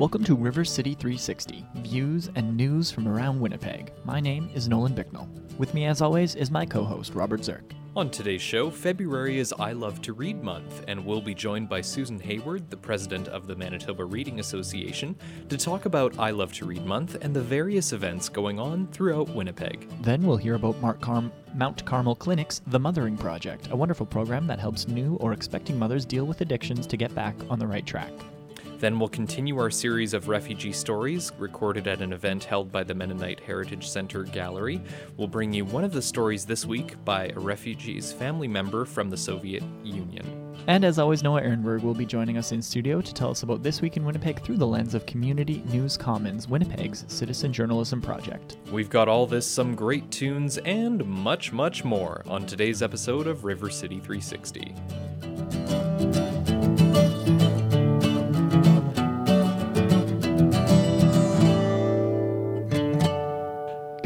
Welcome to River City 360, views and news from around Winnipeg. My name is Nolan Bicknell. With me, as always, is my co host, Robert Zirk. On today's show, February is I Love to Read Month, and we'll be joined by Susan Hayward, the president of the Manitoba Reading Association, to talk about I Love to Read Month and the various events going on throughout Winnipeg. Then we'll hear about Mark Carm- Mount Carmel Clinic's The Mothering Project, a wonderful program that helps new or expecting mothers deal with addictions to get back on the right track. Then we'll continue our series of refugee stories recorded at an event held by the Mennonite Heritage Center Gallery. We'll bring you one of the stories this week by a refugee's family member from the Soviet Union. And as always, Noah Ehrenberg will be joining us in studio to tell us about This Week in Winnipeg through the lens of Community News Commons, Winnipeg's citizen journalism project. We've got all this, some great tunes, and much, much more on today's episode of River City 360.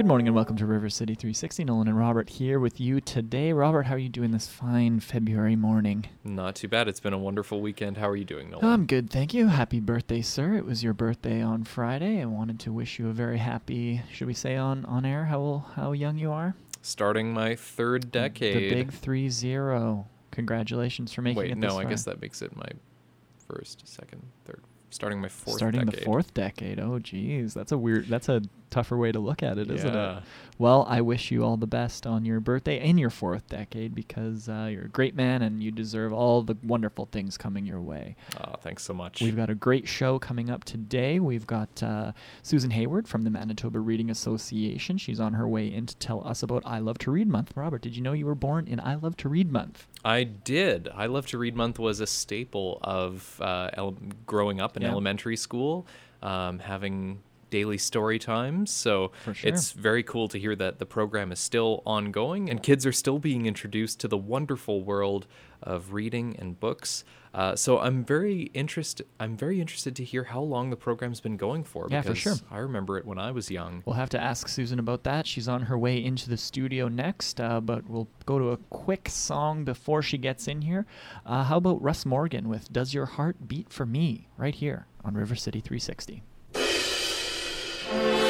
Good morning and welcome to River City 360. Nolan and Robert here with you today. Robert, how are you doing this fine February morning? Not too bad. It's been a wonderful weekend. How are you doing, Nolan? I'm good, thank you. Happy birthday, sir. It was your birthday on Friday. I wanted to wish you a very happy, should we say on, on air, how, how young you are? Starting my third decade. The big 3 0. Congratulations for making Wait, it Wait, no, I far. guess that makes it my first, second, third. Starting my fourth Starting decade. the fourth decade. Oh, geez. That's a weird, that's a tougher way to look at it, isn't it? Well, I wish you all the best on your birthday and your fourth decade because uh, you're a great man and you deserve all the wonderful things coming your way. Ah, thanks so much. We've got a great show coming up today. We've got uh, Susan Hayward from the Manitoba Reading Association. She's on her way in to tell us about I Love to Read Month. Robert, did you know you were born in I Love to Read Month? I did. I Love to Read Month was a staple of uh, ele- growing up in Yeah. elementary school, um, having daily story times. So sure. it's very cool to hear that the program is still ongoing and kids are still being introduced to the wonderful world of reading and books. Uh, so I'm very interested. I'm very interested to hear how long the program's been going for. Yeah, for because sure. I remember it when I was young. We'll have to ask Susan about that. She's on her way into the studio next, uh, but we'll go to a quick song before she gets in here. Uh, how about Russ Morgan with Does Your Heart Beat for Me right here on River City 360? Bye.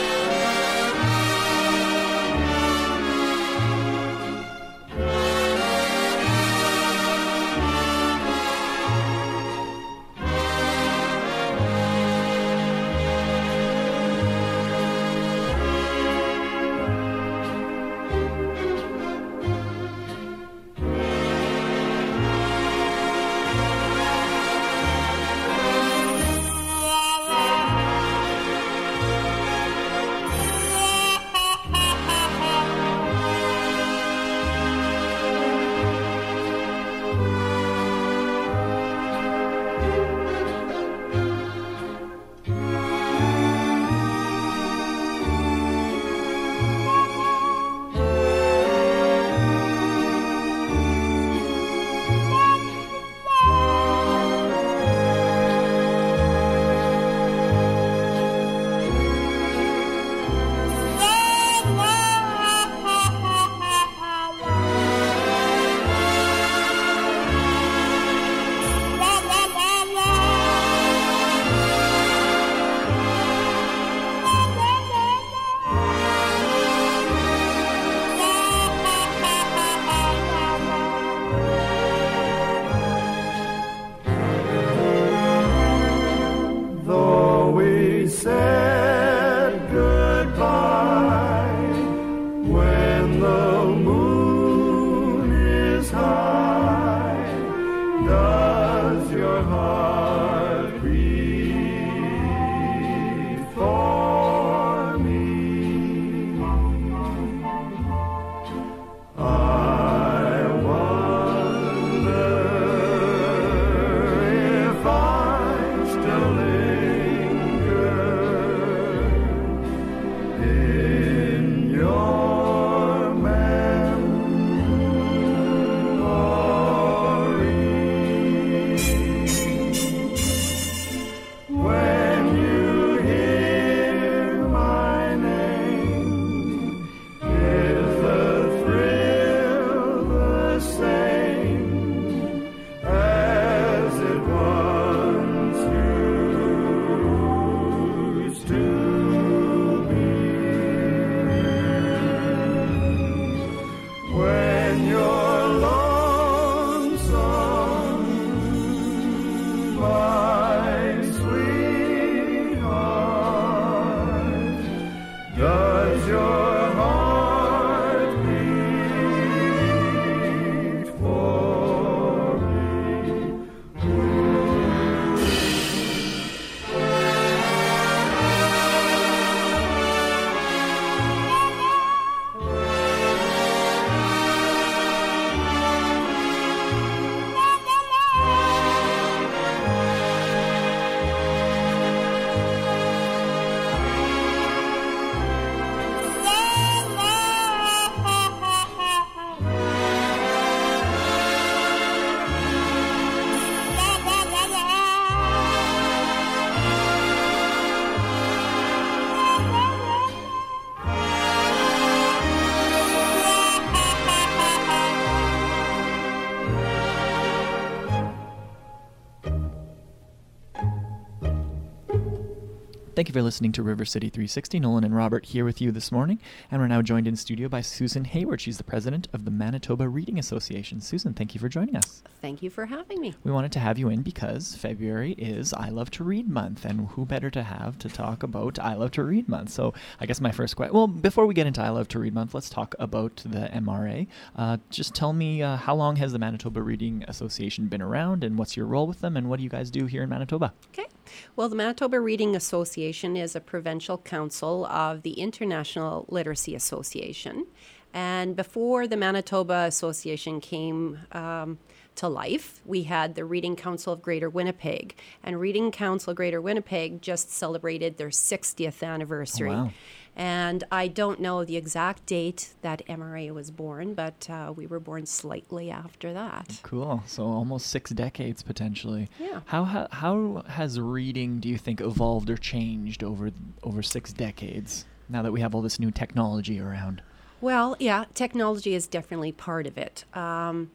Thank you for listening to River City 360. Nolan and Robert here with you this morning, and we're now joined in studio by Susan Hayward. She's the president of the Manitoba Reading Association. Susan, thank you for joining us. Thank you for having me. We wanted to have you in because February is I Love to Read month, and who better to have to talk about I Love to Read month? So, I guess my first question. Well, before we get into I Love to Read month, let's talk about the MRA. Uh, just tell me uh, how long has the Manitoba Reading Association been around, and what's your role with them, and what do you guys do here in Manitoba? Okay. Well, the Manitoba Reading Association is a provincial council of the International Literacy Association. And before the Manitoba Association came um, to life, we had the Reading Council of Greater Winnipeg. And Reading Council Greater Winnipeg just celebrated their 60th anniversary. wow. And I don't know the exact date that MRA was born, but uh, we were born slightly after that. Cool. So almost six decades potentially. Yeah. How ha- how has reading, do you think, evolved or changed over over six decades? Now that we have all this new technology around. Well, yeah, technology is definitely part of it. Um,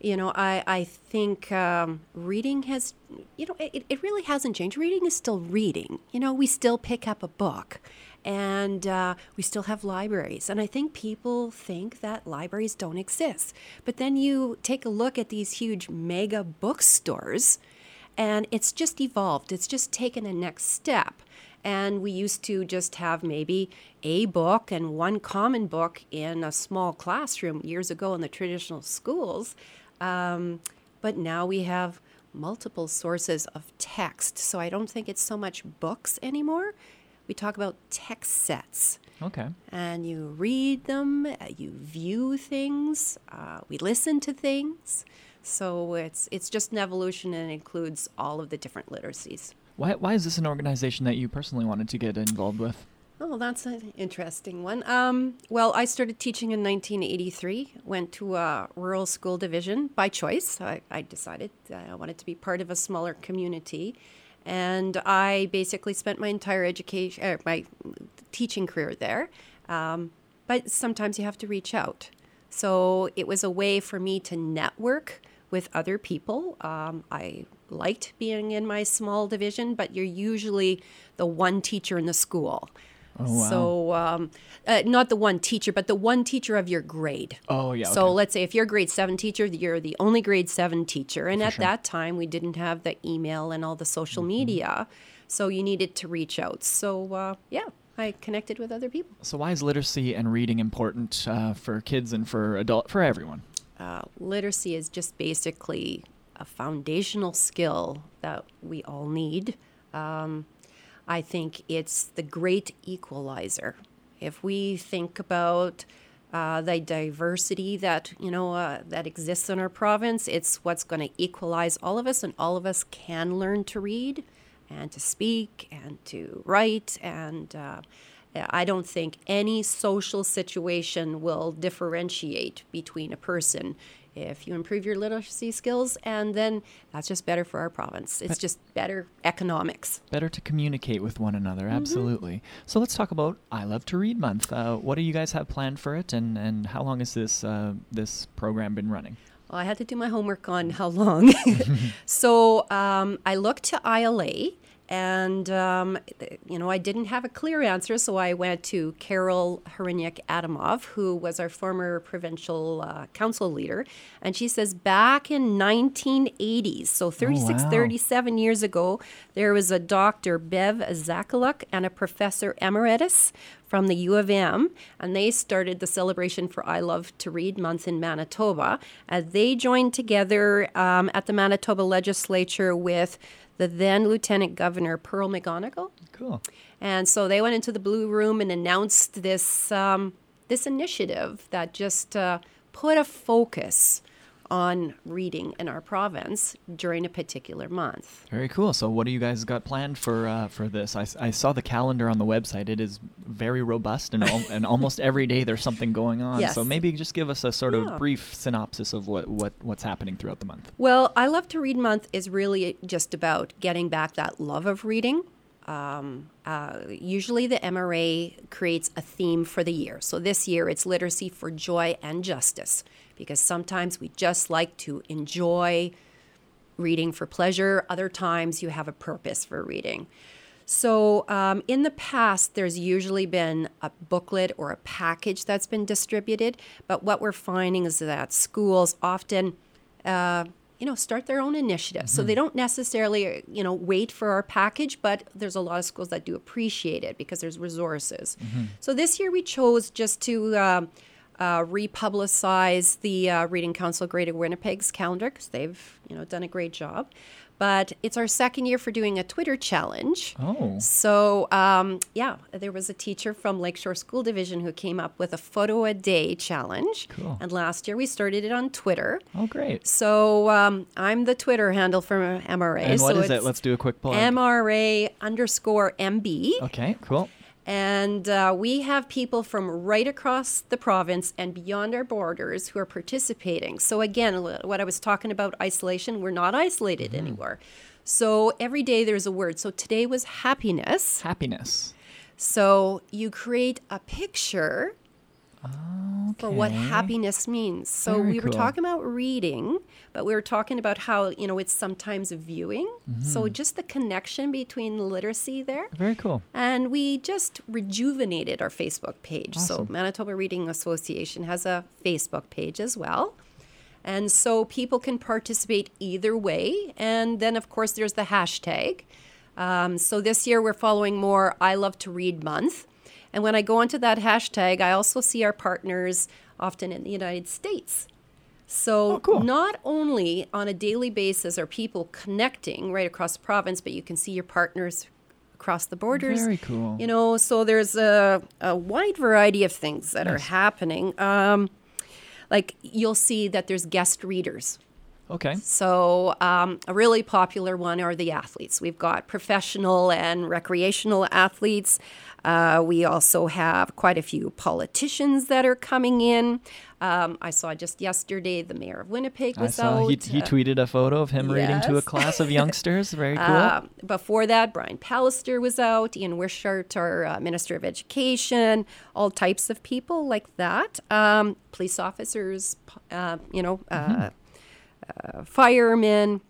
you know, I, I think um, reading has, you know, it, it really hasn't changed. Reading is still reading. You know, we still pick up a book and uh, we still have libraries. And I think people think that libraries don't exist. But then you take a look at these huge mega bookstores and it's just evolved, it's just taken a next step. And we used to just have maybe a book and one common book in a small classroom years ago in the traditional schools. Um, but now we have multiple sources of text. So I don't think it's so much books anymore. We talk about text sets. Okay. And you read them, uh, you view things, uh, we listen to things. So it's, it's just an evolution and includes all of the different literacies. Why why is this an organization that you personally wanted to get involved with? Oh, that's an interesting one. Um, well, I started teaching in 1983, went to a rural school division by choice. I, I decided I wanted to be part of a smaller community. And I basically spent my entire education, er, my teaching career there. Um, but sometimes you have to reach out. So it was a way for me to network with other people. Um, I liked being in my small division, but you're usually the one teacher in the school. Oh, wow. So, um, uh, not the one teacher, but the one teacher of your grade. Oh, yeah, So okay. let's say if you're a grade seven teacher, you're the only grade seven teacher. And at sure. that time, we didn't have the email and all the social Mm-hmm. media. So you needed to reach out. So, uh, yeah, I connected with other people. So why is literacy and reading important uh, for kids and for adult for everyone? uh, literacy is just basically a foundational skill that we all need. Um, I think it's the great equalizer. If we think about uh, the diversity that you know uh, that exists in our province, it's what's going to equalize all of us, and all of us can learn to read and to speak and to write and. Uh, I don't think any social situation will differentiate between a person if you improve your literacy skills, and then that's just better for our province. It's just better economics. Better to communicate with one another, Mm-hmm. absolutely. So let's talk about I Love to Read Month. Uh, what do you guys have planned for it, and, and how long has this uh, this program been running? Well, I had to do my homework on how long. so um, I looked to ILA, and um, you know I didn't have a clear answer, so I went to Carol Hryniuk Adamov, who was our former provincial uh, council leader, and she says back in 1980s, so 36, wow. 37 years ago, there was a Dr. Bev Zakaluk and a professor emeritus from the U of M, and they started the celebration for I Love to Read Month in Manitoba. Uh, they joined together um, at the Manitoba legislature with the then Lieutenant Governor Pearl McGonigal. Cool. And so they went into the Blue Room and announced this, um, this initiative that just uh, put a focus on reading in our province during a particular month. Very cool. So, what do you guys got planned for uh, for this? I saw the calendar on the website. It is very robust, and al- and almost every day there's something going on. Yes. So maybe just give us a sort of Yeah. brief synopsis of what, what what's happening throughout the month. Well, I Love to Read Month is really just about getting back that love of reading. Um, uh, usually, the MRA creates a theme for the year. So this year, it's literacy for joy and justice, because sometimes we just like to enjoy reading for pleasure. Other times, you have a purpose for reading. So, um, in the past, there's usually been a booklet or a package that's been distributed. But what we're finding is that schools often, uh, you know, start their own initiatives. So they don't necessarily, you know, wait for our package, but there's a lot of schools that do appreciate it because there's resources. So this year we chose just to. Um, uh, republicize the uh, Reading Council Greater Winnipeg's calendar because they've you know done a great job. But it's our second year for doing a Twitter challenge. Oh. So um, yeah, there was a teacher from Lakeshore School Division who came up with a photo a day challenge. Cool. And last year we started it on Twitter. Oh, great. So um, I'm the Twitter handle for MRA. And what so is it? Let's do a quick plug. MRA underscore MB. okay, cool. And uh, we have people from right across the province and beyond our borders who are participating. So, again, what I was talking about isolation, we're not isolated Mm-hmm. anymore. So, every day there's a word. So, today was happiness. Happiness. So, you create a picture for what happiness means. So, Very we were cool. talking about reading, but we were talking about how, you know, it's sometimes viewing. Mm-hmm. So, just the connection between literacy there. Very cool. And we just rejuvenated our Facebook page. So, Manitoba Reading Association has a Facebook page as well. And so people can participate either way. And then, of course, there's the hashtag. Um, so this year we're following more I Love to Read Month. And when I go onto that hashtag, I also see our partners often in the United States. So Oh, cool. not only on a daily basis are people connecting right across the province, but you can see your partners across the borders. Very cool. You know, so there's a, a wide variety of things that are happening. Um, like you'll see that there's guest readers. Okay. So, um, a really popular one are the athletes. We've got professional and recreational athletes. Uh, we also have quite a few politicians that are coming in. Um, I saw just yesterday the mayor of Winnipeg I was saw out. he, he uh, tweeted a photo of him reading to a class of youngsters. Very cool. uh, before that, Brian Pallister was out, Ian Wishart, our uh, Minister of Education, all types of people like that. Um, police officers, uh, you know, uh, uh, firemen.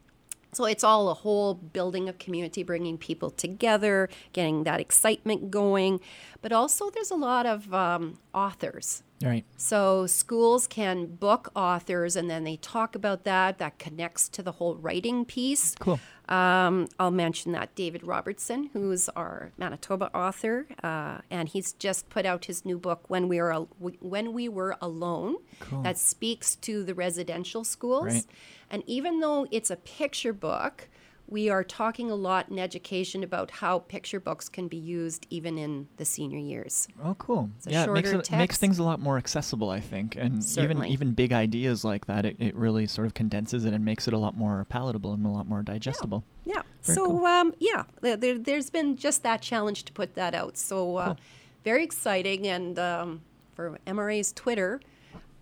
So it's all a whole building of community, bringing people together, getting that excitement going. But also, there's a lot of um, authors right. so schools can book authors and then they talk about that. That connects to the whole writing piece. Cool. Um, I'll mention that David Robertson, who's our Manitoba author, uh, and he's just put out his new book when we were Al- when we were alone. Cool. That speaks to the residential schools, Right. And even though it's a picture book. We are talking a lot in education about how picture books can be used even in the senior years. Oh, cool. yeah, it makes it makes things a lot more accessible, I think, and even Certainly. even big ideas like that, it, it really sort of condenses it and makes it a lot more palatable and a lot more digestible. Yeah. Very so cool. um, yeah, there, there's been just that challenge to put that out. So uh, very exciting, and um, for MRA's Twitter,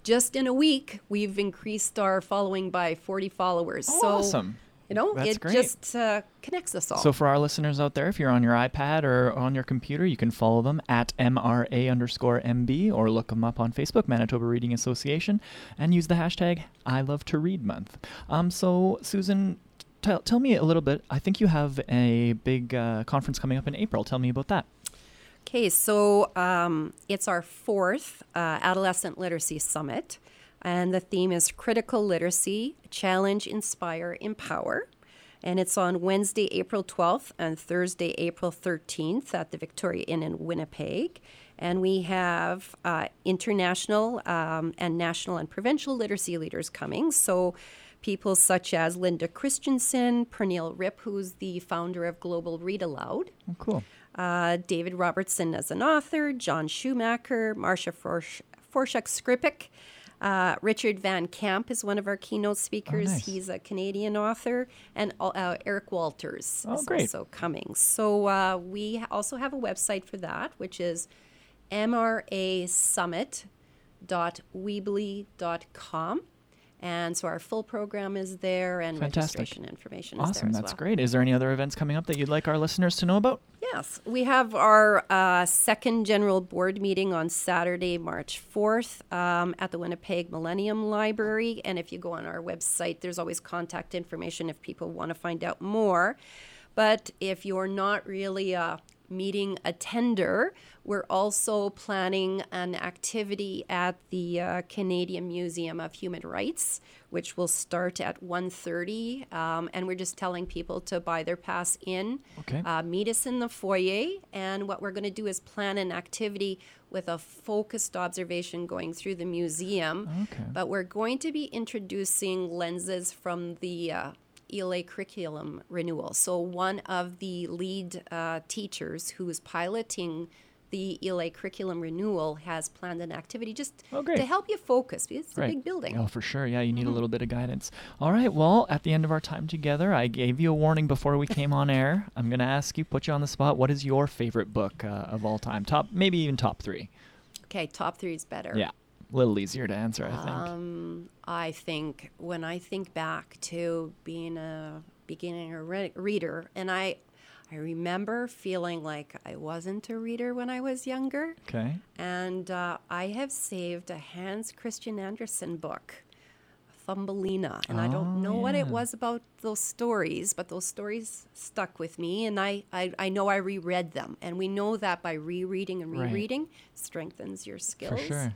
just in a week we've increased our following by 40 followers. Oh, so awesome. you know, That's it great. just uh, connects us all. So for our listeners out there, if you're on your iPad or on your computer, you can follow them at MRA underscore MB or look them up on Facebook, Manitoba Reading Association, and use the hashtag I Love to Read Month. Um, so Susan, tell tell me a little bit. I think you have a big uh, conference coming up in April. Tell me about that. Okay, so um, it's our fourth uh, Adolescent Literacy Summit, and the theme is Critical Literacy Challenge, Inspire, Empower. And it's on Wednesday, April 12th and Thursday, April 13th at the Victoria Inn in Winnipeg. And we have uh, international um, and national and provincial literacy leaders coming. So people such as Linda Christensen, Pernille Ripp, who's the founder of Global Read Aloud, Oh, cool. Uh, David Robertson as an author, John Schumacher, Marsha Forsh- Forchuk Skrypuch. Uh, Richard Van Camp is one of our keynote speakers. nice. He's a Canadian author, and uh, Eric Walters Oh, is great. also coming. So uh, we also have a website for that, which is mrasummit.weebly.com. And so our full program is there, and Fantastic. registration information is there Awesome. That's well. great. Is there any other events coming up that you'd like our listeners to know about? Yes, we have our uh, second general board meeting on Saturday, March 4th um, at the Winnipeg Millennium Library. And if you go on our website, there's always contact information if people want to find out more. But if you're not really a meeting attender, we're also planning an activity at the uh, Canadian Museum of Human Rights, which will start at 1.30. Um, and we're just telling people to buy their pass in. Okay. Uh, meet us in the foyer. And what we're going to do is plan an activity with a focused observation going through the museum. Okay. But we're going to be introducing lenses from the uh, ELA curriculum renewal. So, one of the lead uh, teachers who is piloting the ELA curriculum renewal has planned an activity just Oh, to help you focus because it's Right. a big building. Oh, for sure. Yeah, you Mm-hmm. need a little bit of guidance. All right. Well, at the end of our time together, I gave you a warning before we came on air. I'm going to ask you, put you on the spot. What is your favorite book uh, of all time? Top, maybe even top three. Okay, top three is better. Yeah. A little easier to answer, I think. Um, I think when I think back to being a beginner re- reader, and I, I remember feeling like I wasn't a reader when I was younger, okay. and uh, I have saved a Hans Christian Andersen book, Thumbelina, and I don't Oh, know what it was about those stories, but those stories stuck with me, and I, I, I know I reread them, and we know that by rereading and Right. rereading strengthens your skills. For sure.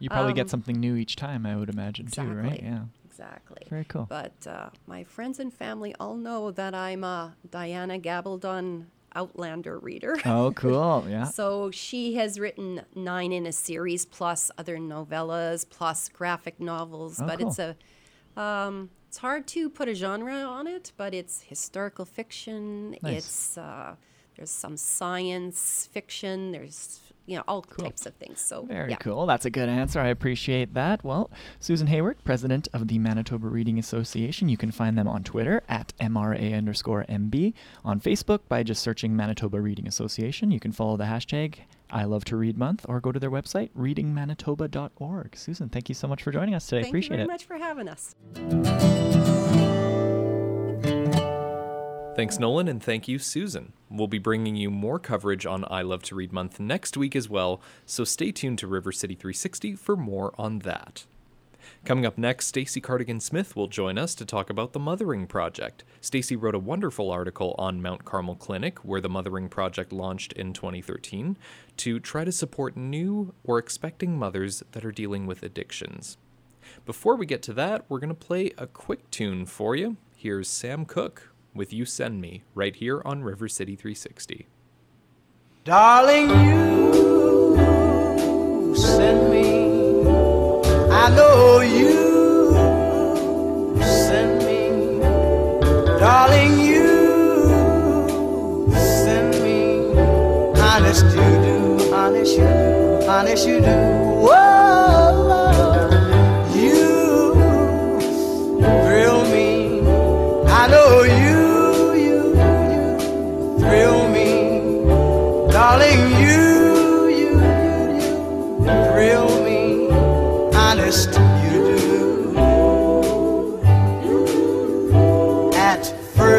You probably get Um, something new each time, I would imagine, Exactly. too, right? Yeah. Exactly. Very cool. But uh, my friends and family all know that I'm a Diana Gabaldon Outlander reader. Oh, cool. Yeah. So she has written nine in a series, plus other novellas, plus graphic novels. Oh, but cool. it's a, um, it's hard to put a genre on it. But it's historical fiction. Nice. It's uh, there's some science fiction. There's you know all types of things. So Very yeah. cool. That's a good answer. I appreciate that. Well, Susan Hayward, president of the Manitoba Reading Association. You can find them on Twitter at MRA underscore MB, on Facebook by just searching Manitoba Reading Association. You can follow the hashtag I Love to Read Month or go to their website, readingmanitoba.org. Susan, thank you so much for joining us today. Appreciate it. Thank appreciate you very it. much for having us. Thanks, Nolan, and thank you, Susan. We'll be bringing you more coverage on I Love to Read Month next week as well, so stay tuned to River City 360 for more on that. Coming up next, Stacy Cardigan Smith will join us to talk about the Mothering Project. Stacy wrote a wonderful article on Mount Carmel Clinic, where the Mothering Project launched in 2013, to try to support new or expecting mothers that are dealing with addictions. Before we get to that, we're going to play a quick tune for you. Here's Sam Cooke with You Send Me, right here on River City 360. Darling, you send me. I know you send me. Darling, you send me. Honest you do, honest you do, honest you do.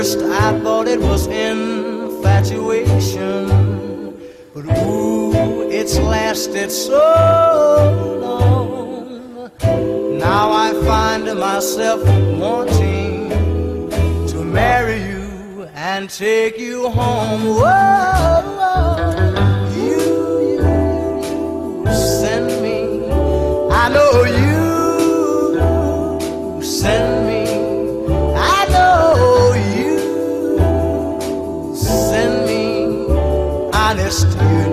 First, I thought it was infatuation, but ooh, it's lasted so long. Now I find myself wanting to marry you and take you home. Whoa, you, you, you send me. I know you send me. Honest, you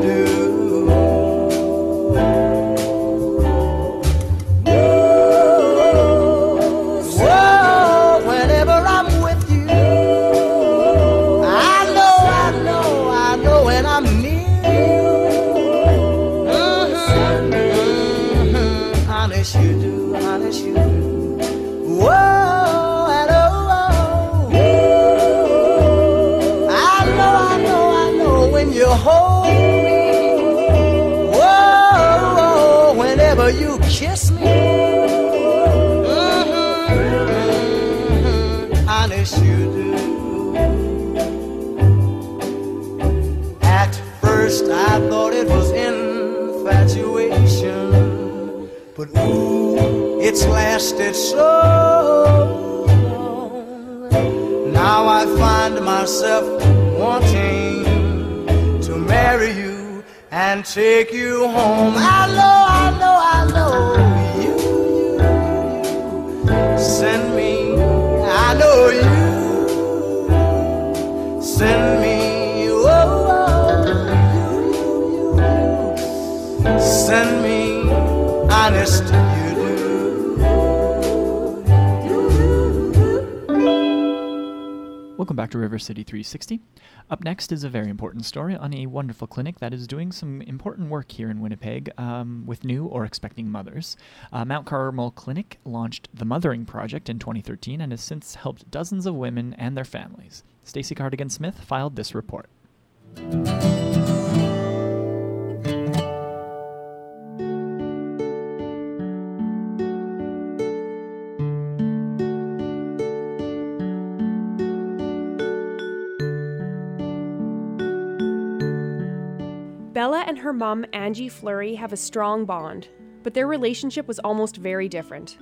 lasted so long. Now I find myself wanting to marry you and take you home. I know, I know, I know you. Send me, I know you. Send me, oh, oh. Send me, honest Welcome back to River City 360. Up next is a very important story on a wonderful clinic that is doing some important work here in Winnipeg um, with new or expecting mothers. Uh, Mount Carmel Clinic launched the Mothering Project in 2013 and has since helped dozens of women and their families. Stacey Cardigan Smith filed this report. Angie Fleury, have a strong bond, but their relationship was almost very different.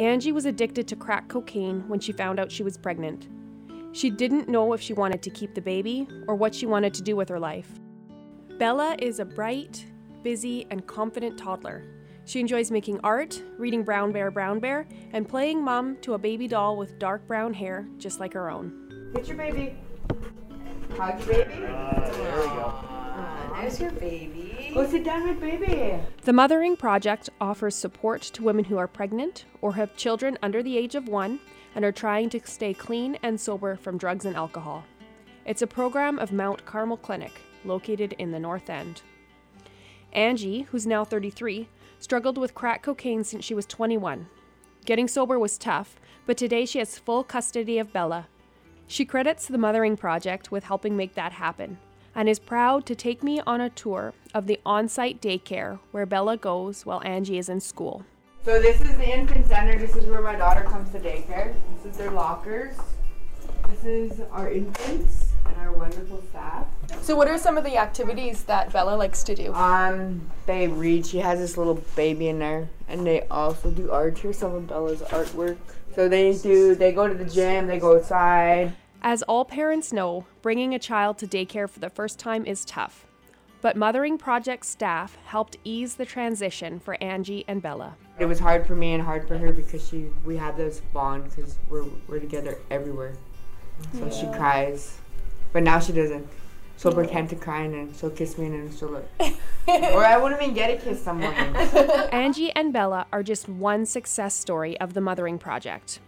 Angie was addicted to crack cocaine when she found out she was pregnant. She didn't know if she wanted to keep the baby or what she wanted to do with her life. Bella is a bright, busy, and confident toddler. She enjoys making art, reading Brown Bear, Brown Bear, and playing mom to a baby doll with dark brown hair, just like her own. Get your baby. Hug your baby. there we go. There's your baby. Sit down with baby. The Mothering Project offers support to women who are pregnant or have children under the age of one and are trying to stay clean and sober from drugs and alcohol. It's a program of Mount Carmel Clinic, located in the North End. Angie, who's now 33, struggled with crack cocaine since she was 21. Getting sober was tough, but today she has full custody of Bella. She credits the Mothering Project with helping make that happen and is proud to take me on a tour of the on site daycare where Bella goes while Angie is in school. So this is the infant center. This is where my daughter comes to daycare. This is their lockers. This is our infants and our wonderful staff. So, what are some of the activities that Bella likes to do? Um, they read. She has this little baby in there, and they also do art. Here's some of Bella's artwork. So they do. They go to the gym. They go outside. As all parents know, bringing a child to daycare for the first time is tough. But Mothering Project staff helped ease the transition for Angie and Bella. It was hard for me and hard for her because she we have this bond because we're we're together everywhere. So she cries, but now she doesn't. She'll pretend to cry and then she'll kiss me and then she'll look. or I wouldn't even get a kiss some mornings. Angie and Bella are just one success story of the Mothering Project.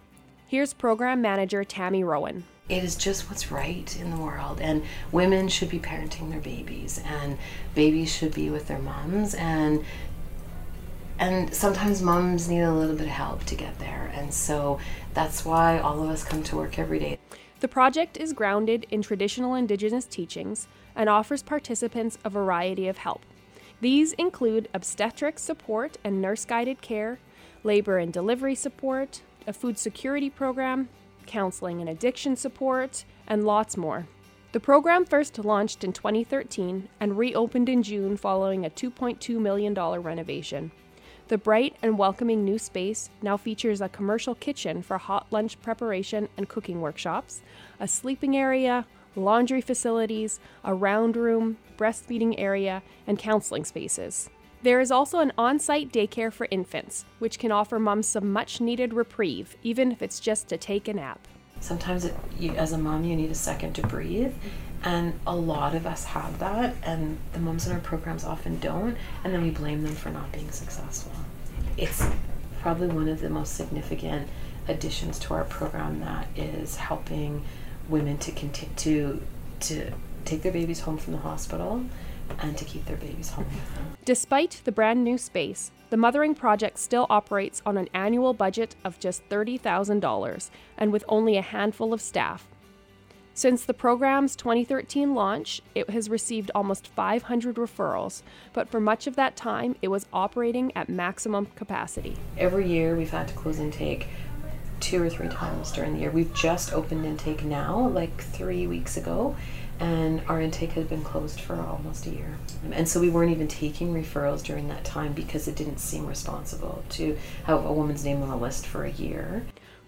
Here's program manager Tammy Rowan. It is just what's right in the world. And women should be parenting their babies and babies should be with their moms and and sometimes moms need a little bit of help to get there. And so that's why all of us come to work every day. The project is grounded in traditional Indigenous teachings and offers participants a variety of help. These include obstetric support and nurse guided care, labor and delivery support, a food security program, counseling and addiction support, and lots more. The program first launched in 2013 and reopened in June following a $2.2 million renovation. The bright and welcoming new space now features a commercial kitchen for hot lunch preparation and cooking workshops, a sleeping area, laundry facilities, a round room, breastfeeding area, and counseling spaces. There is also an on site daycare for infants, which can offer moms some much needed reprieve, even if it's just to take a nap. sometimes it, you, as a mom you need a second to breathe and a lot of us have that and the moms in our programs often don't and then we blame them for not being successful it's probably one of the most significant additions to our program that is helping women to to to take their babies home from the hospital and to keep their babies home Despite the brand new space, the Mothering Project still operates on an annual budget of just $30,000 and with only a handful of staff. Since the program's 2013 launch, it has received almost 500 referrals, but for much of that time, it was operating at maximum capacity. every year we've had to close intake two or three times during the year. We've just opened intake now, like three weeks ago, and our intake had been closed for almost a year. And so we weren't even taking referrals during that time because it didn't seem responsible to have a woman's name on a list for a year.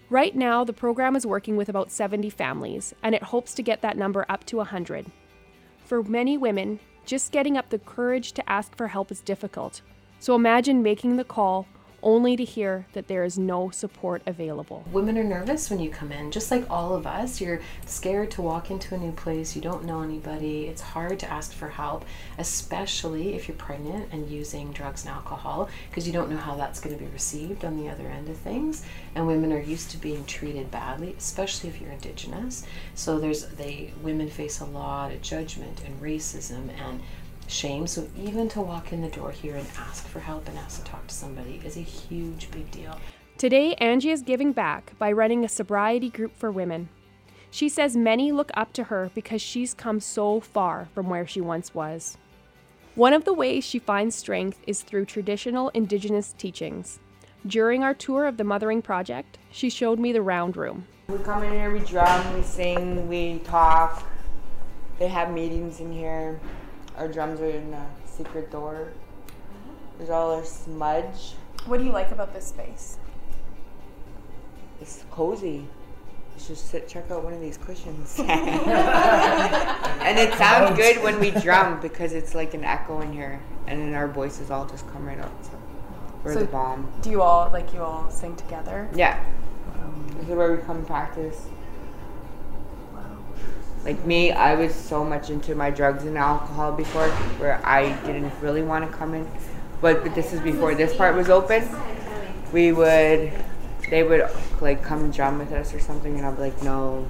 Right now, the program is working with about 70 families, and it hopes to get that number up to 100. For many women, just getting up the courage to ask for help is difficult. So imagine making the call only to hear that there is no support available. Women are nervous when you come in, just like all of us. You're scared to walk into a new place, you don't know anybody. It's hard to ask for help, especially if you're pregnant and using drugs and alcohol, because you don't know how that's going to be received on the other end of things. And women are used to being treated badly, especially if you're indigenous. So there's they women face a lot of judgment and racism and shame. So even to walk in the door here and ask for help and ask to talk to somebody is a huge big deal. Today, Angie is giving back by running a sobriety group for women. She says many look up to her because she's come so far from where she once was. One of the ways she finds strength is through traditional Indigenous teachings. During our tour of the Mothering Project, she showed me the round room. We come in here, we drum, we sing, we talk. They have meetings in here. Our drums are in a secret door. There's all our smudge. What do you like about this space? It's cozy. You should sit check out one of these cushions. and it sounds good when we drum because it's like an echo in here, and then our voices all just come right out. So we're So- the bomb. Do you all like you all sing together? Yeah. This is where we come practice. Like me, I was so much into my drugs and alcohol before, where I didn't really want to come in. But, but this is before this part was open. We would, they would like come drum with us or something, and I'd be like, no,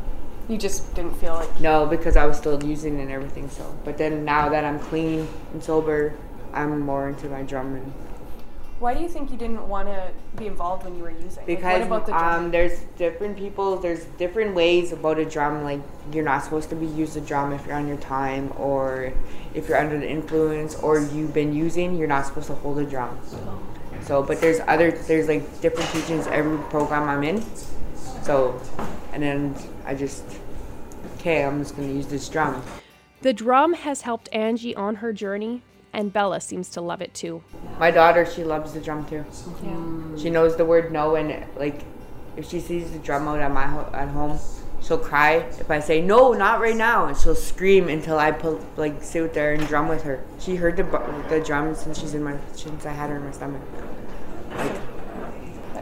You just didn't feel like no, because I was still using and everything. So, but then now that I'm clean and sober, I'm more into my drumming. Why do you think you didn't want to be involved when you were using? It because um, there's different people, there's different ways about a drum. Like you're not supposed to be use a drum if you're on your time, or if you're under the influence, or you've been using. You're not supposed to hold a drum. So, but there's other, there's like different teachings every program I'm in. So, and then I just, okay, I'm just gonna use this drum. the drum has helped Angie on her journey, and Bella seems to love it too. My daughter, she loves the drum too. Mm. She knows the word no, and like, if she sees the drum out at my ho- at home, she'll cry if I say no, not right now, and she'll scream until I pull like sit there and drum with her. She heard the bu- the drum since she's in my since I had her in my stomach. Like,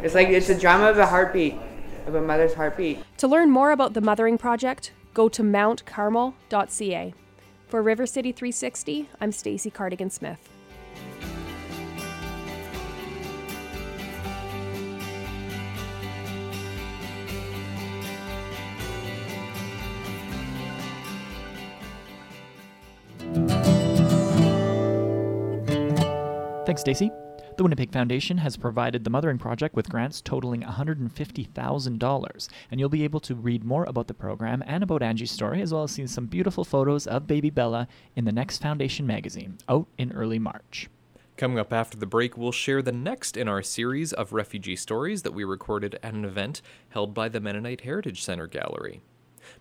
it's like it's a drum of a heartbeat, of a mother's heartbeat. To learn more about the Mothering Project, go to mountcarmel.ca. For River City 360, I'm Stacy Cardigan Smith. Thanks, Stacy. The Winnipeg Foundation has provided the Mothering Project with grants totaling $150,000, and you'll be able to read more about the program and about Angie's story, as well as see some beautiful photos of baby Bella in the next Foundation magazine, out in early March. Coming up after the break, we'll share the next in our series of refugee stories that we recorded at an event held by the Mennonite Heritage Center Gallery.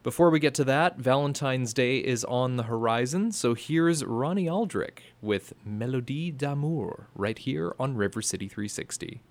Before we get to that, Valentine's Day is on the horizon, so here's Ronnie Aldrich with Melodie d'amour right here on River City 360.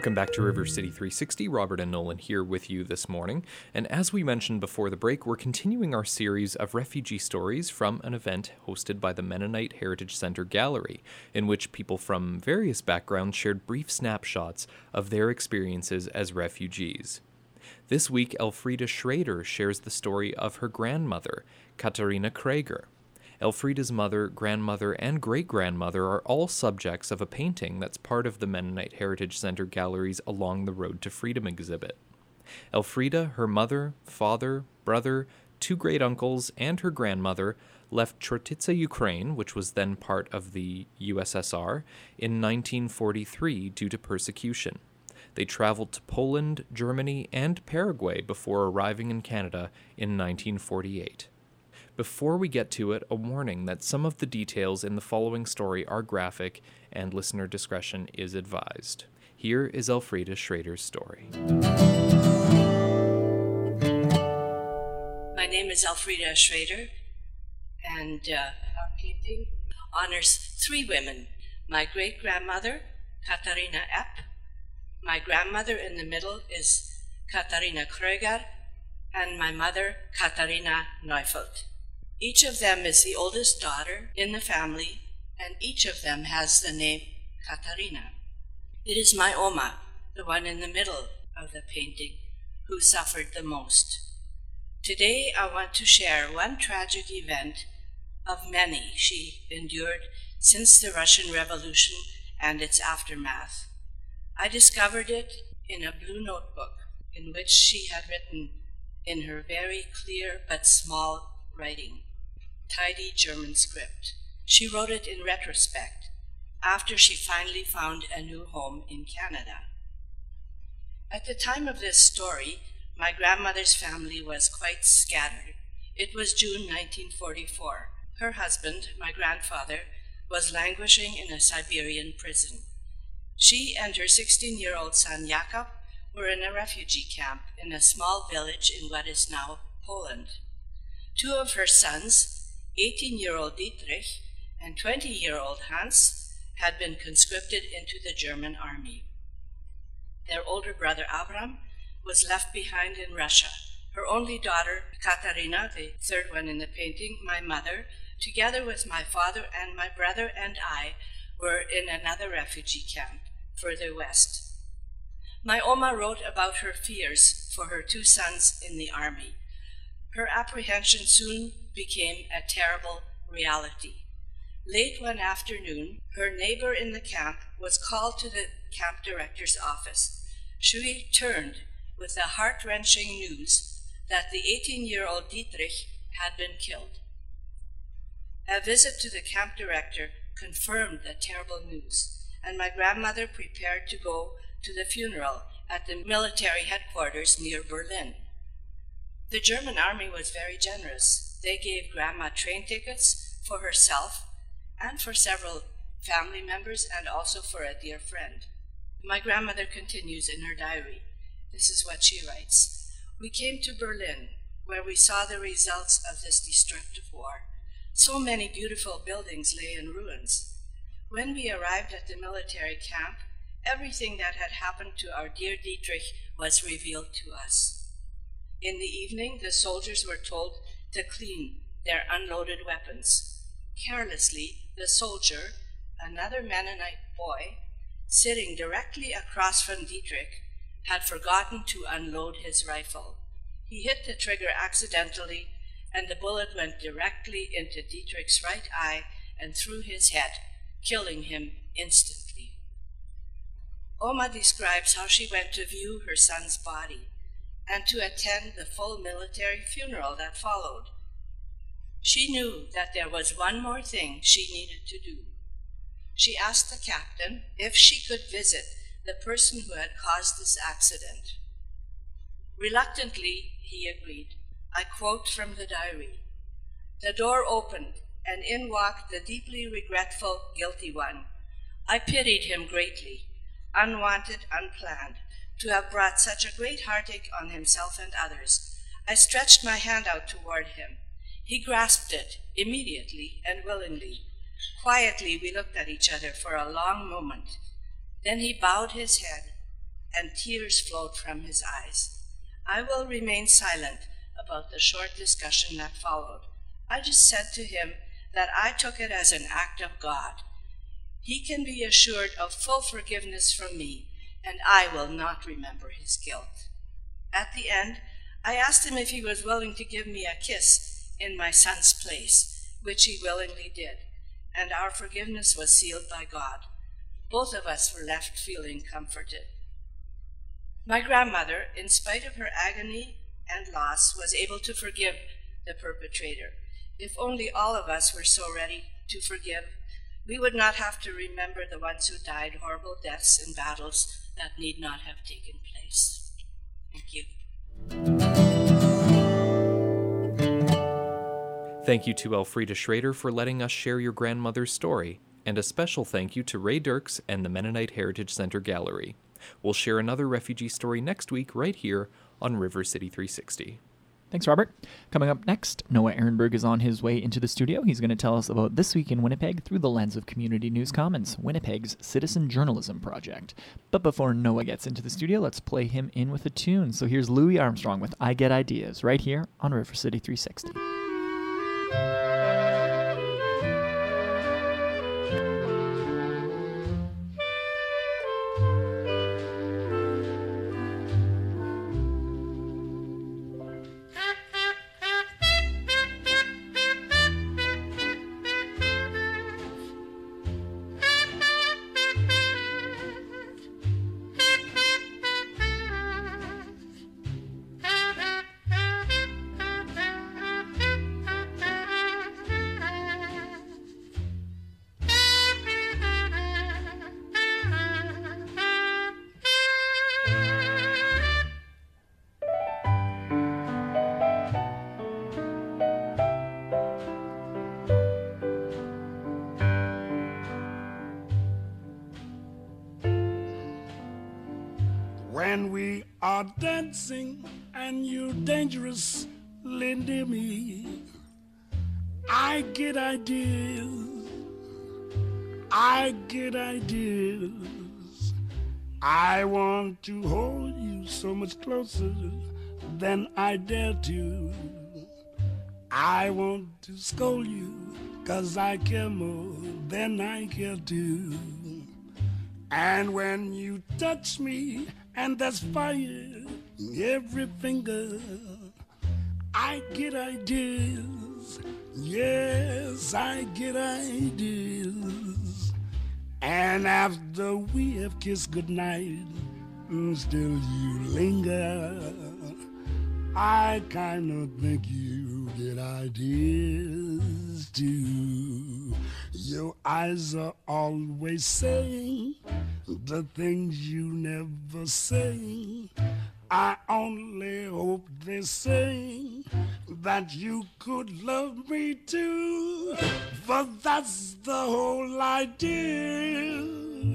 Welcome back to River City 360. Robert and Nolan here with you this morning. And as we mentioned before the break, we're continuing our series of refugee stories from an event hosted by the Mennonite Heritage Center Gallery, in which people from various backgrounds shared brief snapshots of their experiences as refugees. This week, Elfrida Schrader shares the story of her grandmother, Katharina Kröger. Elfrida's mother, grandmother, and great grandmother are all subjects of a painting that's part of the Mennonite Heritage Center Gallery's Along the Road to Freedom exhibit. Elfrida, her mother, father, brother, two great uncles, and her grandmother left Chortitza, Ukraine, which was then part of the USSR, in 1943 due to persecution. They traveled to Poland, Germany, and Paraguay before arriving in Canada in 1948. Before we get to it, a warning that some of the details in the following story are graphic and listener discretion is advised. Here is Elfrida Schrader's story. My name is Elfrida Schrader, and uh, our painting honors three women my great grandmother, Katharina Epp, my grandmother in the middle is Katharina Kröger, and my mother, Katharina Neufeld. Each of them is the oldest daughter in the family, and each of them has the name Katarina. It is my Oma, the one in the middle of the painting, who suffered the most. Today I want to share one tragic event of many she endured since the Russian Revolution and its aftermath. I discovered it in a blue notebook in which she had written in her very clear but small writing tidy German script. She wrote it in retrospect, after she finally found a new home in Canada. At the time of this story, my grandmother's family was quite scattered. It was June 1944. Her husband, my grandfather, was languishing in a Siberian prison. She and her 16 year old son Jakob were in a refugee camp in a small village in what is now Poland. Two of her sons, 18 year old Dietrich and 20 year old Hans had been conscripted into the German army. Their older brother Avram was left behind in Russia. Her only daughter, Katarina, the third one in the painting, my mother, together with my father and my brother and I, were in another refugee camp further west. My Oma wrote about her fears for her two sons in the army. Her apprehension soon became a terrible reality. Late one afternoon, her neighbor in the camp was called to the camp director's office. She returned with the heart wrenching news that the 18 year old Dietrich had been killed. A visit to the camp director confirmed the terrible news, and my grandmother prepared to go to the funeral at the military headquarters near Berlin. The German army was very generous they gave Grandma train tickets for herself and for several family members and also for a dear friend. My grandmother continues in her diary. This is what she writes We came to Berlin, where we saw the results of this destructive war. So many beautiful buildings lay in ruins. When we arrived at the military camp, everything that had happened to our dear Dietrich was revealed to us. In the evening, the soldiers were told to clean their unloaded weapons. Carelessly, the soldier, another Mennonite boy, sitting directly across from Dietrich, had forgotten to unload his rifle. He hit the trigger accidentally, and the bullet went directly into Dietrich's right eye and through his head, killing him instantly. Oma describes how she went to view her son's body and to attend the full military funeral that followed. She knew that there was one more thing she needed to do. She asked the captain if she could visit the person who had caused this accident. Reluctantly, he agreed. I quote from the diary The door opened, and in walked the deeply regretful guilty one. I pitied him greatly, unwanted, unplanned, to have brought such a great heartache on himself and others. I stretched my hand out toward him. He grasped it immediately and willingly. Quietly, we looked at each other for a long moment. Then he bowed his head, and tears flowed from his eyes. I will remain silent about the short discussion that followed. I just said to him that I took it as an act of God. He can be assured of full forgiveness from me, and I will not remember his guilt. At the end, I asked him if he was willing to give me a kiss in my son's place, which he willingly did, and our forgiveness was sealed by God. Both of us were left feeling comforted. My grandmother, in spite of her agony and loss, was able to forgive the perpetrator. If only all of us were so ready to forgive, we would not have to remember the ones who died horrible deaths in battles that need not have taken place. Thank you. Thank you to Elfrida Schrader for letting us share your grandmother's story, and a special thank you to Ray Dirks and the Mennonite Heritage Center Gallery. We'll share another refugee story next week right here on River City 360. Thanks, Robert. Coming up next, Noah Ehrenberg is on his way into the studio. He's going to tell us about This Week in Winnipeg through the lens of Community News Commons, Winnipeg's citizen journalism project. But before Noah gets into the studio, let's play him in with a tune. So here's Louis Armstrong with I Get Ideas right here on River City 360. And you're dangerously near me, I get ideas. I get ideas. I want to hold you so much closer than I dare to. I want to scold you, cause I care more than I care to. And when you touch me, and there's fire every finger, I get ideas. Yes, I get ideas. And after we have kissed goodnight, mm, still you linger, I kind of think you get ideas too. Your eyes are always saying the things you never say. I only hope they say that you could love me too. For that's the whole idea.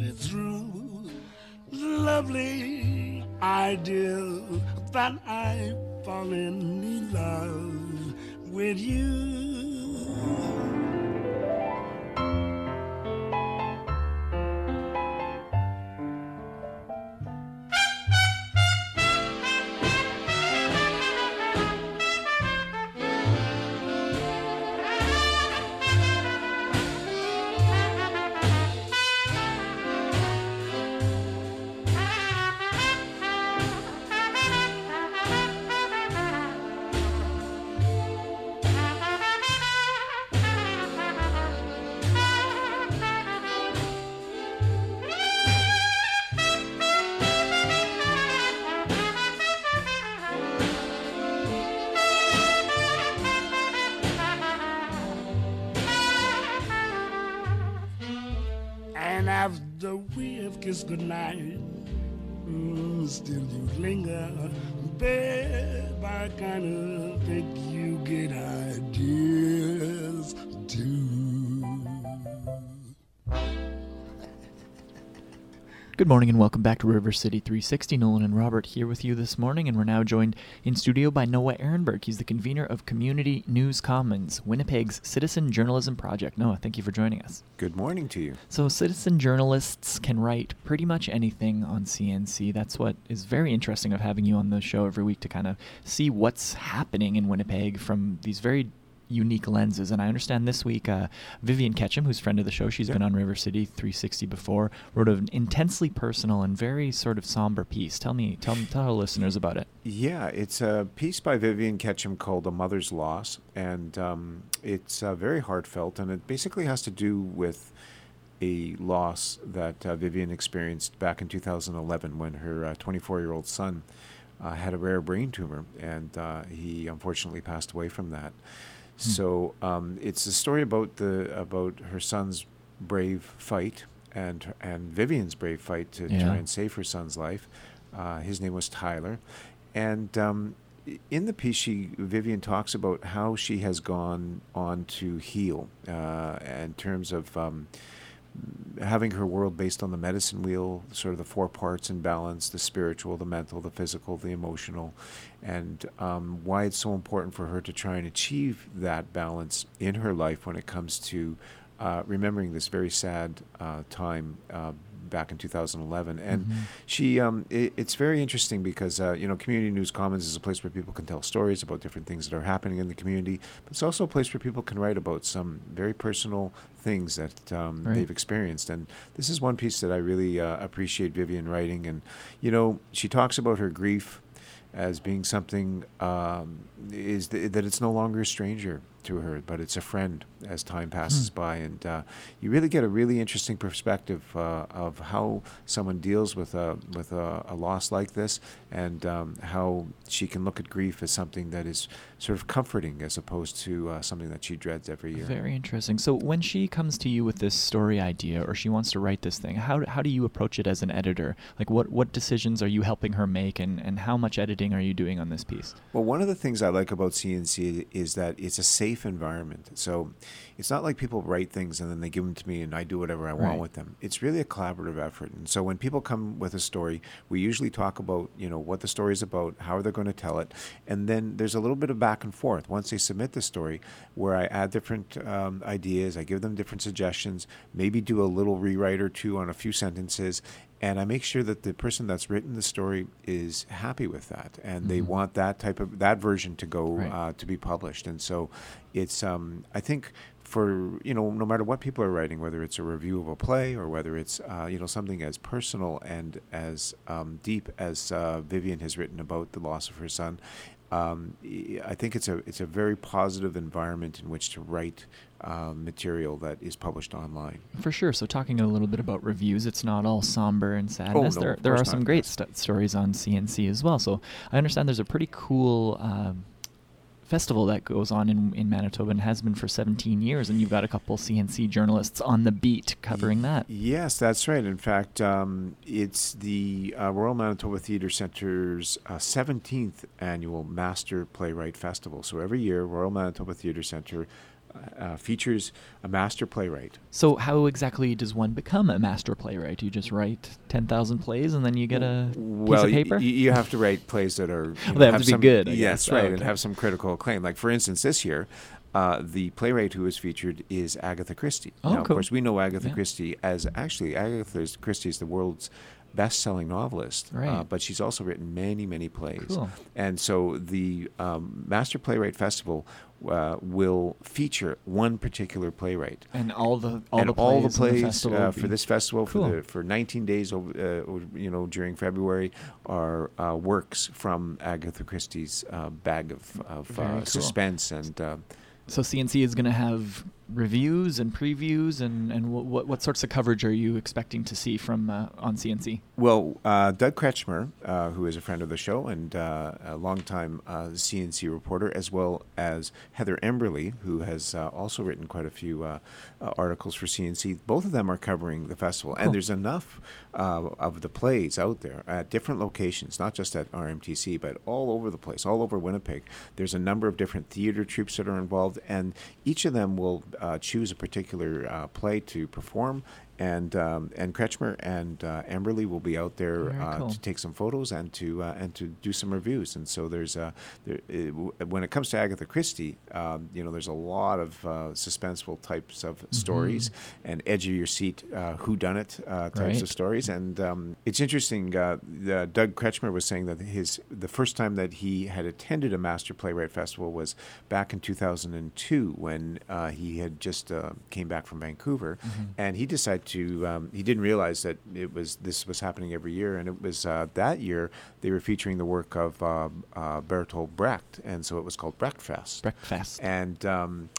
It's true, lovely idea that I fall in love with you. And after we have kissed goodnight, mm, still you linger, babe. I kinda think you get ideas too. Good morning and welcome back to River City 360. Nolan and Robert here with you this morning, and we're now joined in studio by Noah Ehrenberg. He's the convener of Community News Commons, Winnipeg's citizen journalism project. Noah, thank you for joining us. Good morning to you. So, citizen journalists can write pretty much anything on CNC. That's what is very interesting of having you on the show every week to kind of see what's happening in Winnipeg from these very unique lenses. And I understand this week, uh, Vivian Ketchum, who's friend of the show, she's Yep. been on River City 360 before, wrote an intensely personal and very sort of somber piece. Tell me, tell tell our listeners about it. Yeah, it's a piece by Vivian Ketchum called A Mother's Loss, and um, it's uh, very heartfelt, and it basically has to do with a loss that uh, Vivian experienced back in 2011 when her 24 year old son uh, had a rare brain tumor, and uh, he unfortunately passed away from that. So um, it's a story about the about her son's brave fight and and Vivian's brave fight to Yeah. try and save her son's life. Uh, his name was Tyler, and um, in the piece, she Vivian talks about how she has gone on to heal uh, in terms of. Um, having her world based on the medicine wheel, sort of the four parts in balance the spiritual, the mental, the physical, the emotional, and um, why it's so important for her to try and achieve that balance in her life when it comes to uh, remembering this very sad uh, time. Back in 2011 and she um, it, it's very interesting because uh, you know community news commons is a place where people can tell stories about different things that are happening in the community but it's also a place where people can write about some very personal things that um, Right. they've experienced. And this is one piece that i really uh, appreciate vivian writing. And you know she talks about her grief as being something um, is th- that it's no longer a stranger to her, but it's a friend as time passes by, and uh, you really get a really interesting perspective uh, of how someone deals with a with a, a loss like this, and um, how she can look at grief as something that is sort of comforting as opposed to uh, something that she dreads every year. Very interesting. So when she comes to you with this story idea or she wants to write this thing, how, how do you approach it as an editor? Like what, what decisions are you helping her make and, and how much editing are you doing on this piece? Well, one of the things I like about CNC is that it's a safe environment. So it's not like people write things and then they give them to me and I do whatever I want Right. with them. It's really a collaborative effort. And so when people come with a story, we usually talk about, you know, what the story is about, how they're going to tell it, and then there's a little bit of back and forth once they submit the story where I add different um, ideas, I give them different suggestions, maybe do a little rewrite or two on a few sentences, and I make sure that the person that's written the story is happy with that, and they want that type of that version to go Right. uh, to be published. And so, it's um, I think for you know no matter what people are writing, whether it's a review of a play or whether it's uh, you know something as personal and as um, deep as uh, Vivian has written about the loss of her son. Um, I think it's a it's a very positive environment in which to write um, material that is published online. For sure. So talking a little bit about reviews, it's not all somber and sadness. no, there there are some not, great st- stories on CNC as well. So I understand there's a pretty cool um, festival that goes on in, in Manitoba and has been for 17 years, and you've got a couple CNC journalists on the beat covering that. Yes, that's right. In fact, um, it's the uh, Royal Manitoba Theatre Centre's uh, 17th annual Master Playwright Festival. So every year, Royal Manitoba Theatre Centre uh, uh, features a master playwright. So how exactly does one become a master playwright? You just write 10,000 plays and then you get a well, piece of paper? y- you have to write plays that are. You They have to be good, Yes, guess. right, Oh, and have some critical acclaim. Like for instance, this year, uh, the playwright who is featured is Agatha Christie. Oh, now, of course, we know Agatha Yeah. Christie as actually Agatha Christie is the world's best-selling novelist. Uh, but she's also written many, many plays. Cool. And so the um, Master Playwright Festival uh, will feature one particular playwright and all the all and the all the plays, the uh, for this festival Cool. for the for 19 days over, uh, you know during February are uh, works from Agatha Christie's uh, bag of, of uh, cool. suspense and uh, So CNC is going to have reviews and previews, and and what, what what sorts of coverage are you expecting to see from uh, on CNC? Well, uh, Doug Kretschmer, uh, who is a friend of the show and uh, a longtime uh, CNC reporter, as well as Heather Emberley, who has uh, also written quite a few uh, uh, articles for CNC. Both of them are covering the festival, Cool. and there's enough uh, of the plays out there at different locations, not just at RMTC, but all over the place, all over Winnipeg. There's a number of different theater troupes that are involved, and each of them will uh, choose a particular uh, play to perform and um, and Kretschmer and uh, Amberly will be out there uh, cool. to take some photos and to uh, and to do some reviews. And so there's uh, there, it, when it comes to Agatha Christie, um, you know, there's a lot of uh, suspenseful types of Mm-hmm. stories and edge of your seat, uh, who done it uh, types Right. of stories. And um, it's interesting. Uh, the, Doug Kretschmer was saying that his the first time that he had attended a Master Playwright Festival was back in 2002 when uh, he had just uh, came back from Vancouver, and he decided to. Um, he didn't realize that it was this was happening every year, and it was uh, that year they were featuring the work of uh, uh, Bertolt Brecht, and so it was called Brechtfest. Breakfast. And um,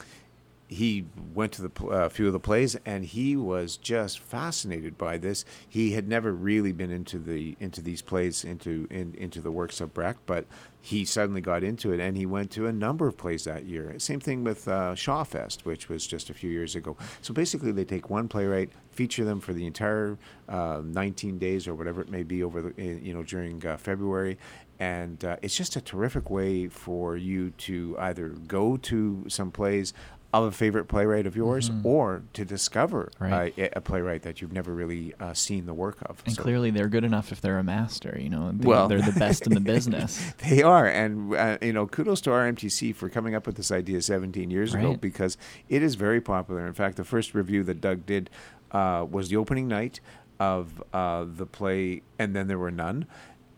he went to the uh, few of the plays, and he was just fascinated by this. He had never really been into the into these plays, into in, into the works of Brecht, but he suddenly got into it, and he went to a number of plays that year. Same thing with uh, Shawfest, which was just a few years ago. So basically, they take one playwright, feature them for the entire uh, 19 days or whatever it may be over the you know during uh, February, and uh, it's just a terrific way for you to either go to some plays of a favorite playwright of yours or to discover Mm-hmm. Right. uh, a playwright that you've never really uh, seen the work of. And So- clearly, they're good enough if they're a master. You know, they, Well- they're the best in the business. They are, and uh, you know, kudos to RMTC for coming up with this idea 17 years ago because it is very popular. In fact, the first review that Doug did uh, was the opening night of uh, the play, and then there were none.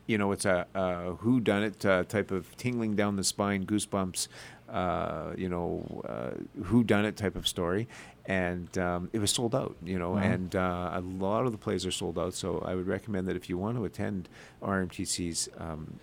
You know, it's a, a who done it uh, type of tingling down the spine, goosebumps. Uh, you know, uh, who done it type of story, and um, it was sold out. You know, Wow. and uh, a lot of the plays are sold out. So I would recommend that if you want to attend RMTC's um,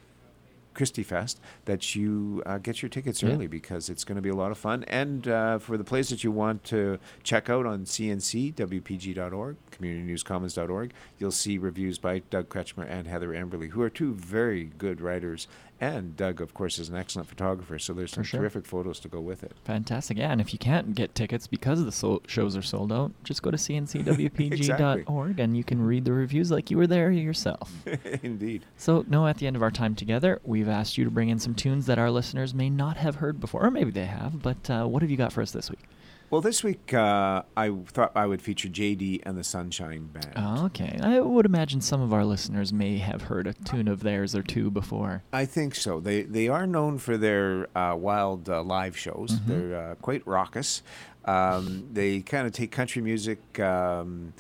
Christie Fest that you uh, get your tickets Yeah. early because it's going to be a lot of fun. And uh, for the plays that you want to check out on cncwpg.org, communitynewscommons.org, you'll see reviews by Doug Kretschmer and Heather Amberley, who are two very good writers. And Doug, of course, is an excellent photographer, so there's some sure. terrific photos to go with it. Fantastic. Yeah, and if you can't get tickets because the so- shows are sold out, just go to cncwpg.org and you can read the reviews like you were there yourself. Indeed. So, no, at the end of our time together, we've asked you to bring in some tunes that our listeners may not have heard before, or maybe they have, but uh, what have you got for us this week? Well, this week uh, I thought I would feature JD and the Sunshine Band. Oh, okay. I would imagine some of our listeners may have heard a tune of theirs or two before. I think so. They they are known for their uh, wild uh, live shows. Mhm. They're uh, quite raucous. Um, they kind of take country music um,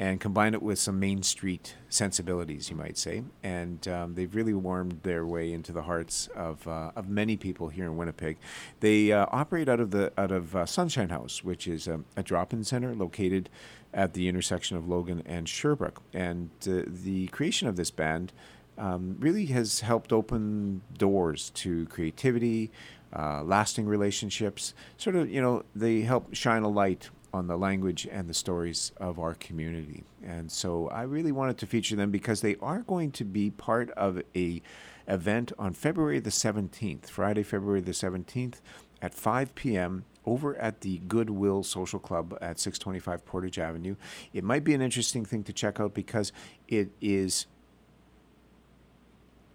and combine it with some Main Street sensibilities, you might say. And um, they've really warmed their way into the hearts of uh, of many people here in Winnipeg. They uh, operate out of the out of uh, Sunshine House, which is um, a drop-in center located at the intersection of Logan and Sherbrooke. And uh, the creation of this band um, really has helped open doors to creativity, uh, lasting relationships. Sort of, you know, they help shine a light on the language and the stories of our community. And so I really wanted to feature them because they are going to be part of a event on February the 17th, Friday, February the 17th at 5 p.m. over at the Goodwill Social Club at 625 Portage Avenue. It might be an interesting thing to check out because it is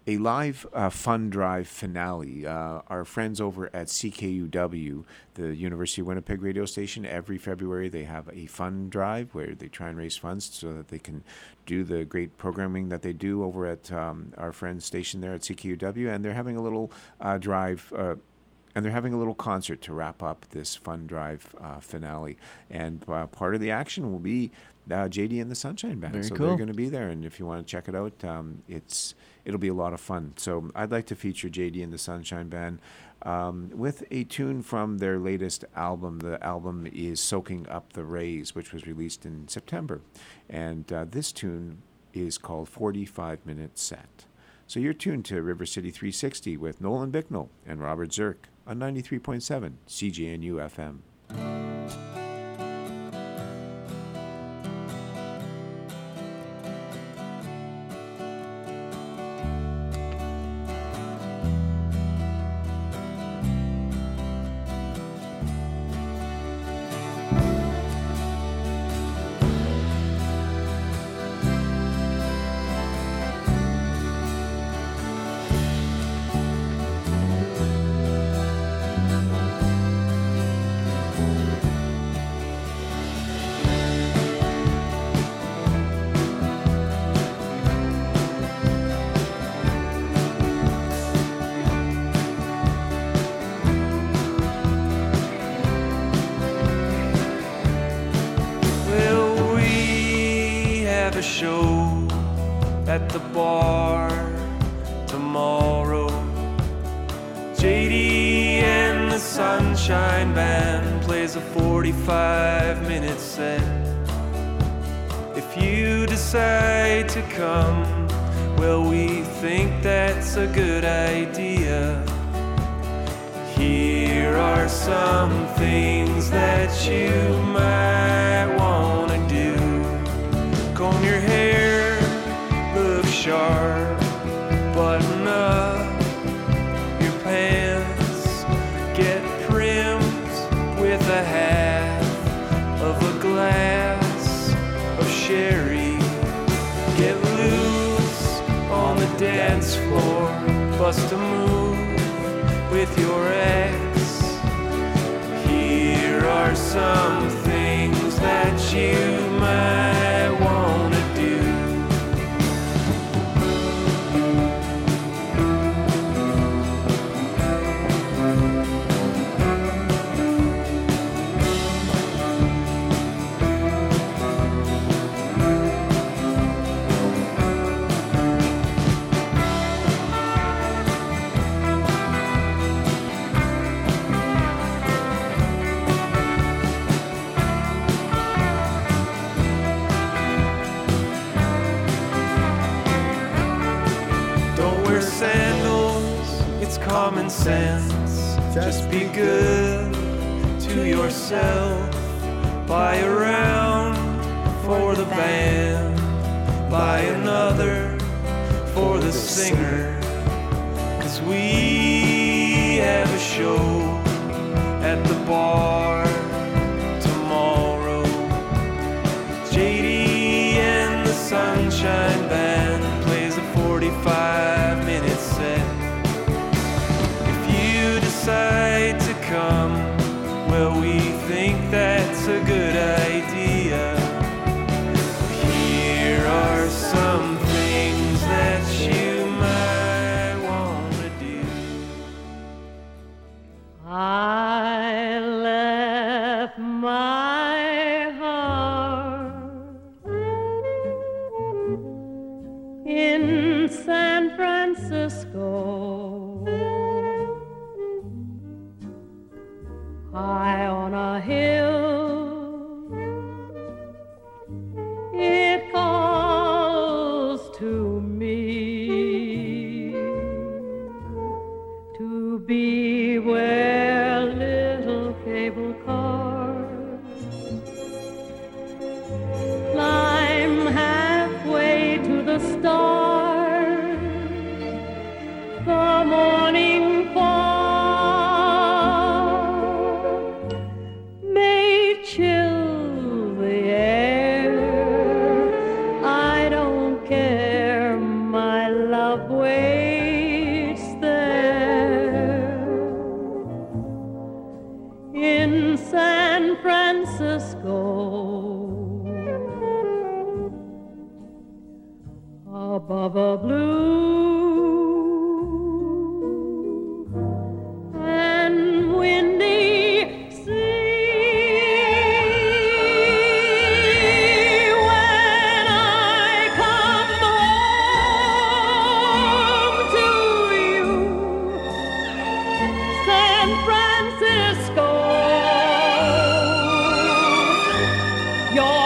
a live uh, fun drive finale. Uh, our friends over at CKUW, the University of Winnipeg radio station, every February they have a fun drive where they try and raise funds so that they can do the great programming that they do over at um, our friends' station there at CKUW. And they're having a little uh, drive. Uh, and they're having a little concert to wrap up this fun drive uh, finale. And uh, part of the action will be uh, JD and the Sunshine Band. Very so cool. they're going to be there, and if you want to check it out, um, it's it'll be a lot of fun. So I'd like to feature JD and the Sunshine Band um, with a tune from their latest album. The album is "Soaking Up the Rays," which was released in September, and uh, this tune is called "45 Minute Set." So you're tuned to River City 360 with Nolan Bicknell and Robert Zirk on 93.7 CJNU FM. That's a good idea. Here are some things that you might want to do. Comb your hair, look sharp, bust a move with your ex. Here are some things that you sense. Just be good to yourself. Buy a round for the band, buy another for the singer. Cause we have a show at the bar come, well, we think that's a good idea. Your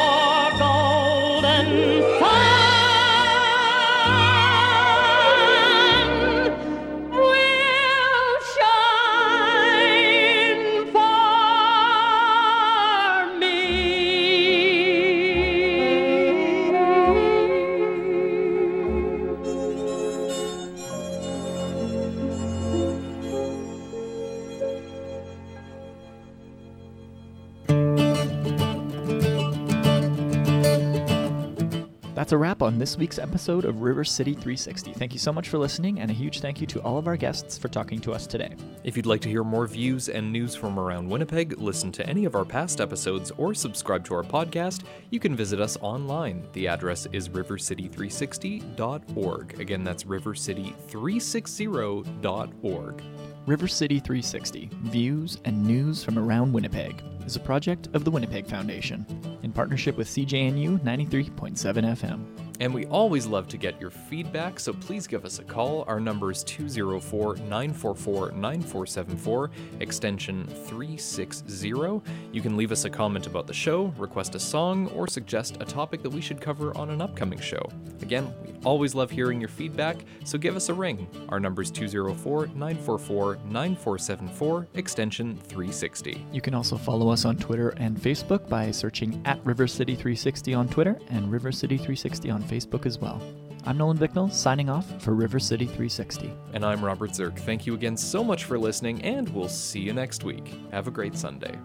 That's a wrap on this week's episode of River City 360. Thank you so much for listening, and a huge thank you to all of our guests for talking to us today. If you'd like to hear more views and news from around Winnipeg, listen to any of our past episodes, or subscribe to our podcast, you can visit us online. The address is rivercity360.org. Again, that's rivercity360.org. River City 360 Views and News from Around Winnipeg is a project of the Winnipeg Foundation in partnership with CJNU 93.7 FM. And we always love to get your feedback, so please give us a call. Our number is 204 944 9474, extension 360. You can leave us a comment about the show, request a song, or suggest a topic that we should cover on an upcoming show. Again, we always love hearing your feedback, so give us a ring. Our number is 204 944 9474, extension 360. You can also follow us on Twitter and Facebook by searching at River City 360 on Twitter and River City 360 on Facebook as well. I'm Nolan Bicknell, signing off for River City 360. And I'm Robert Zirk. Thank you again so much for listening, and we'll see you next week. Have a great Sunday.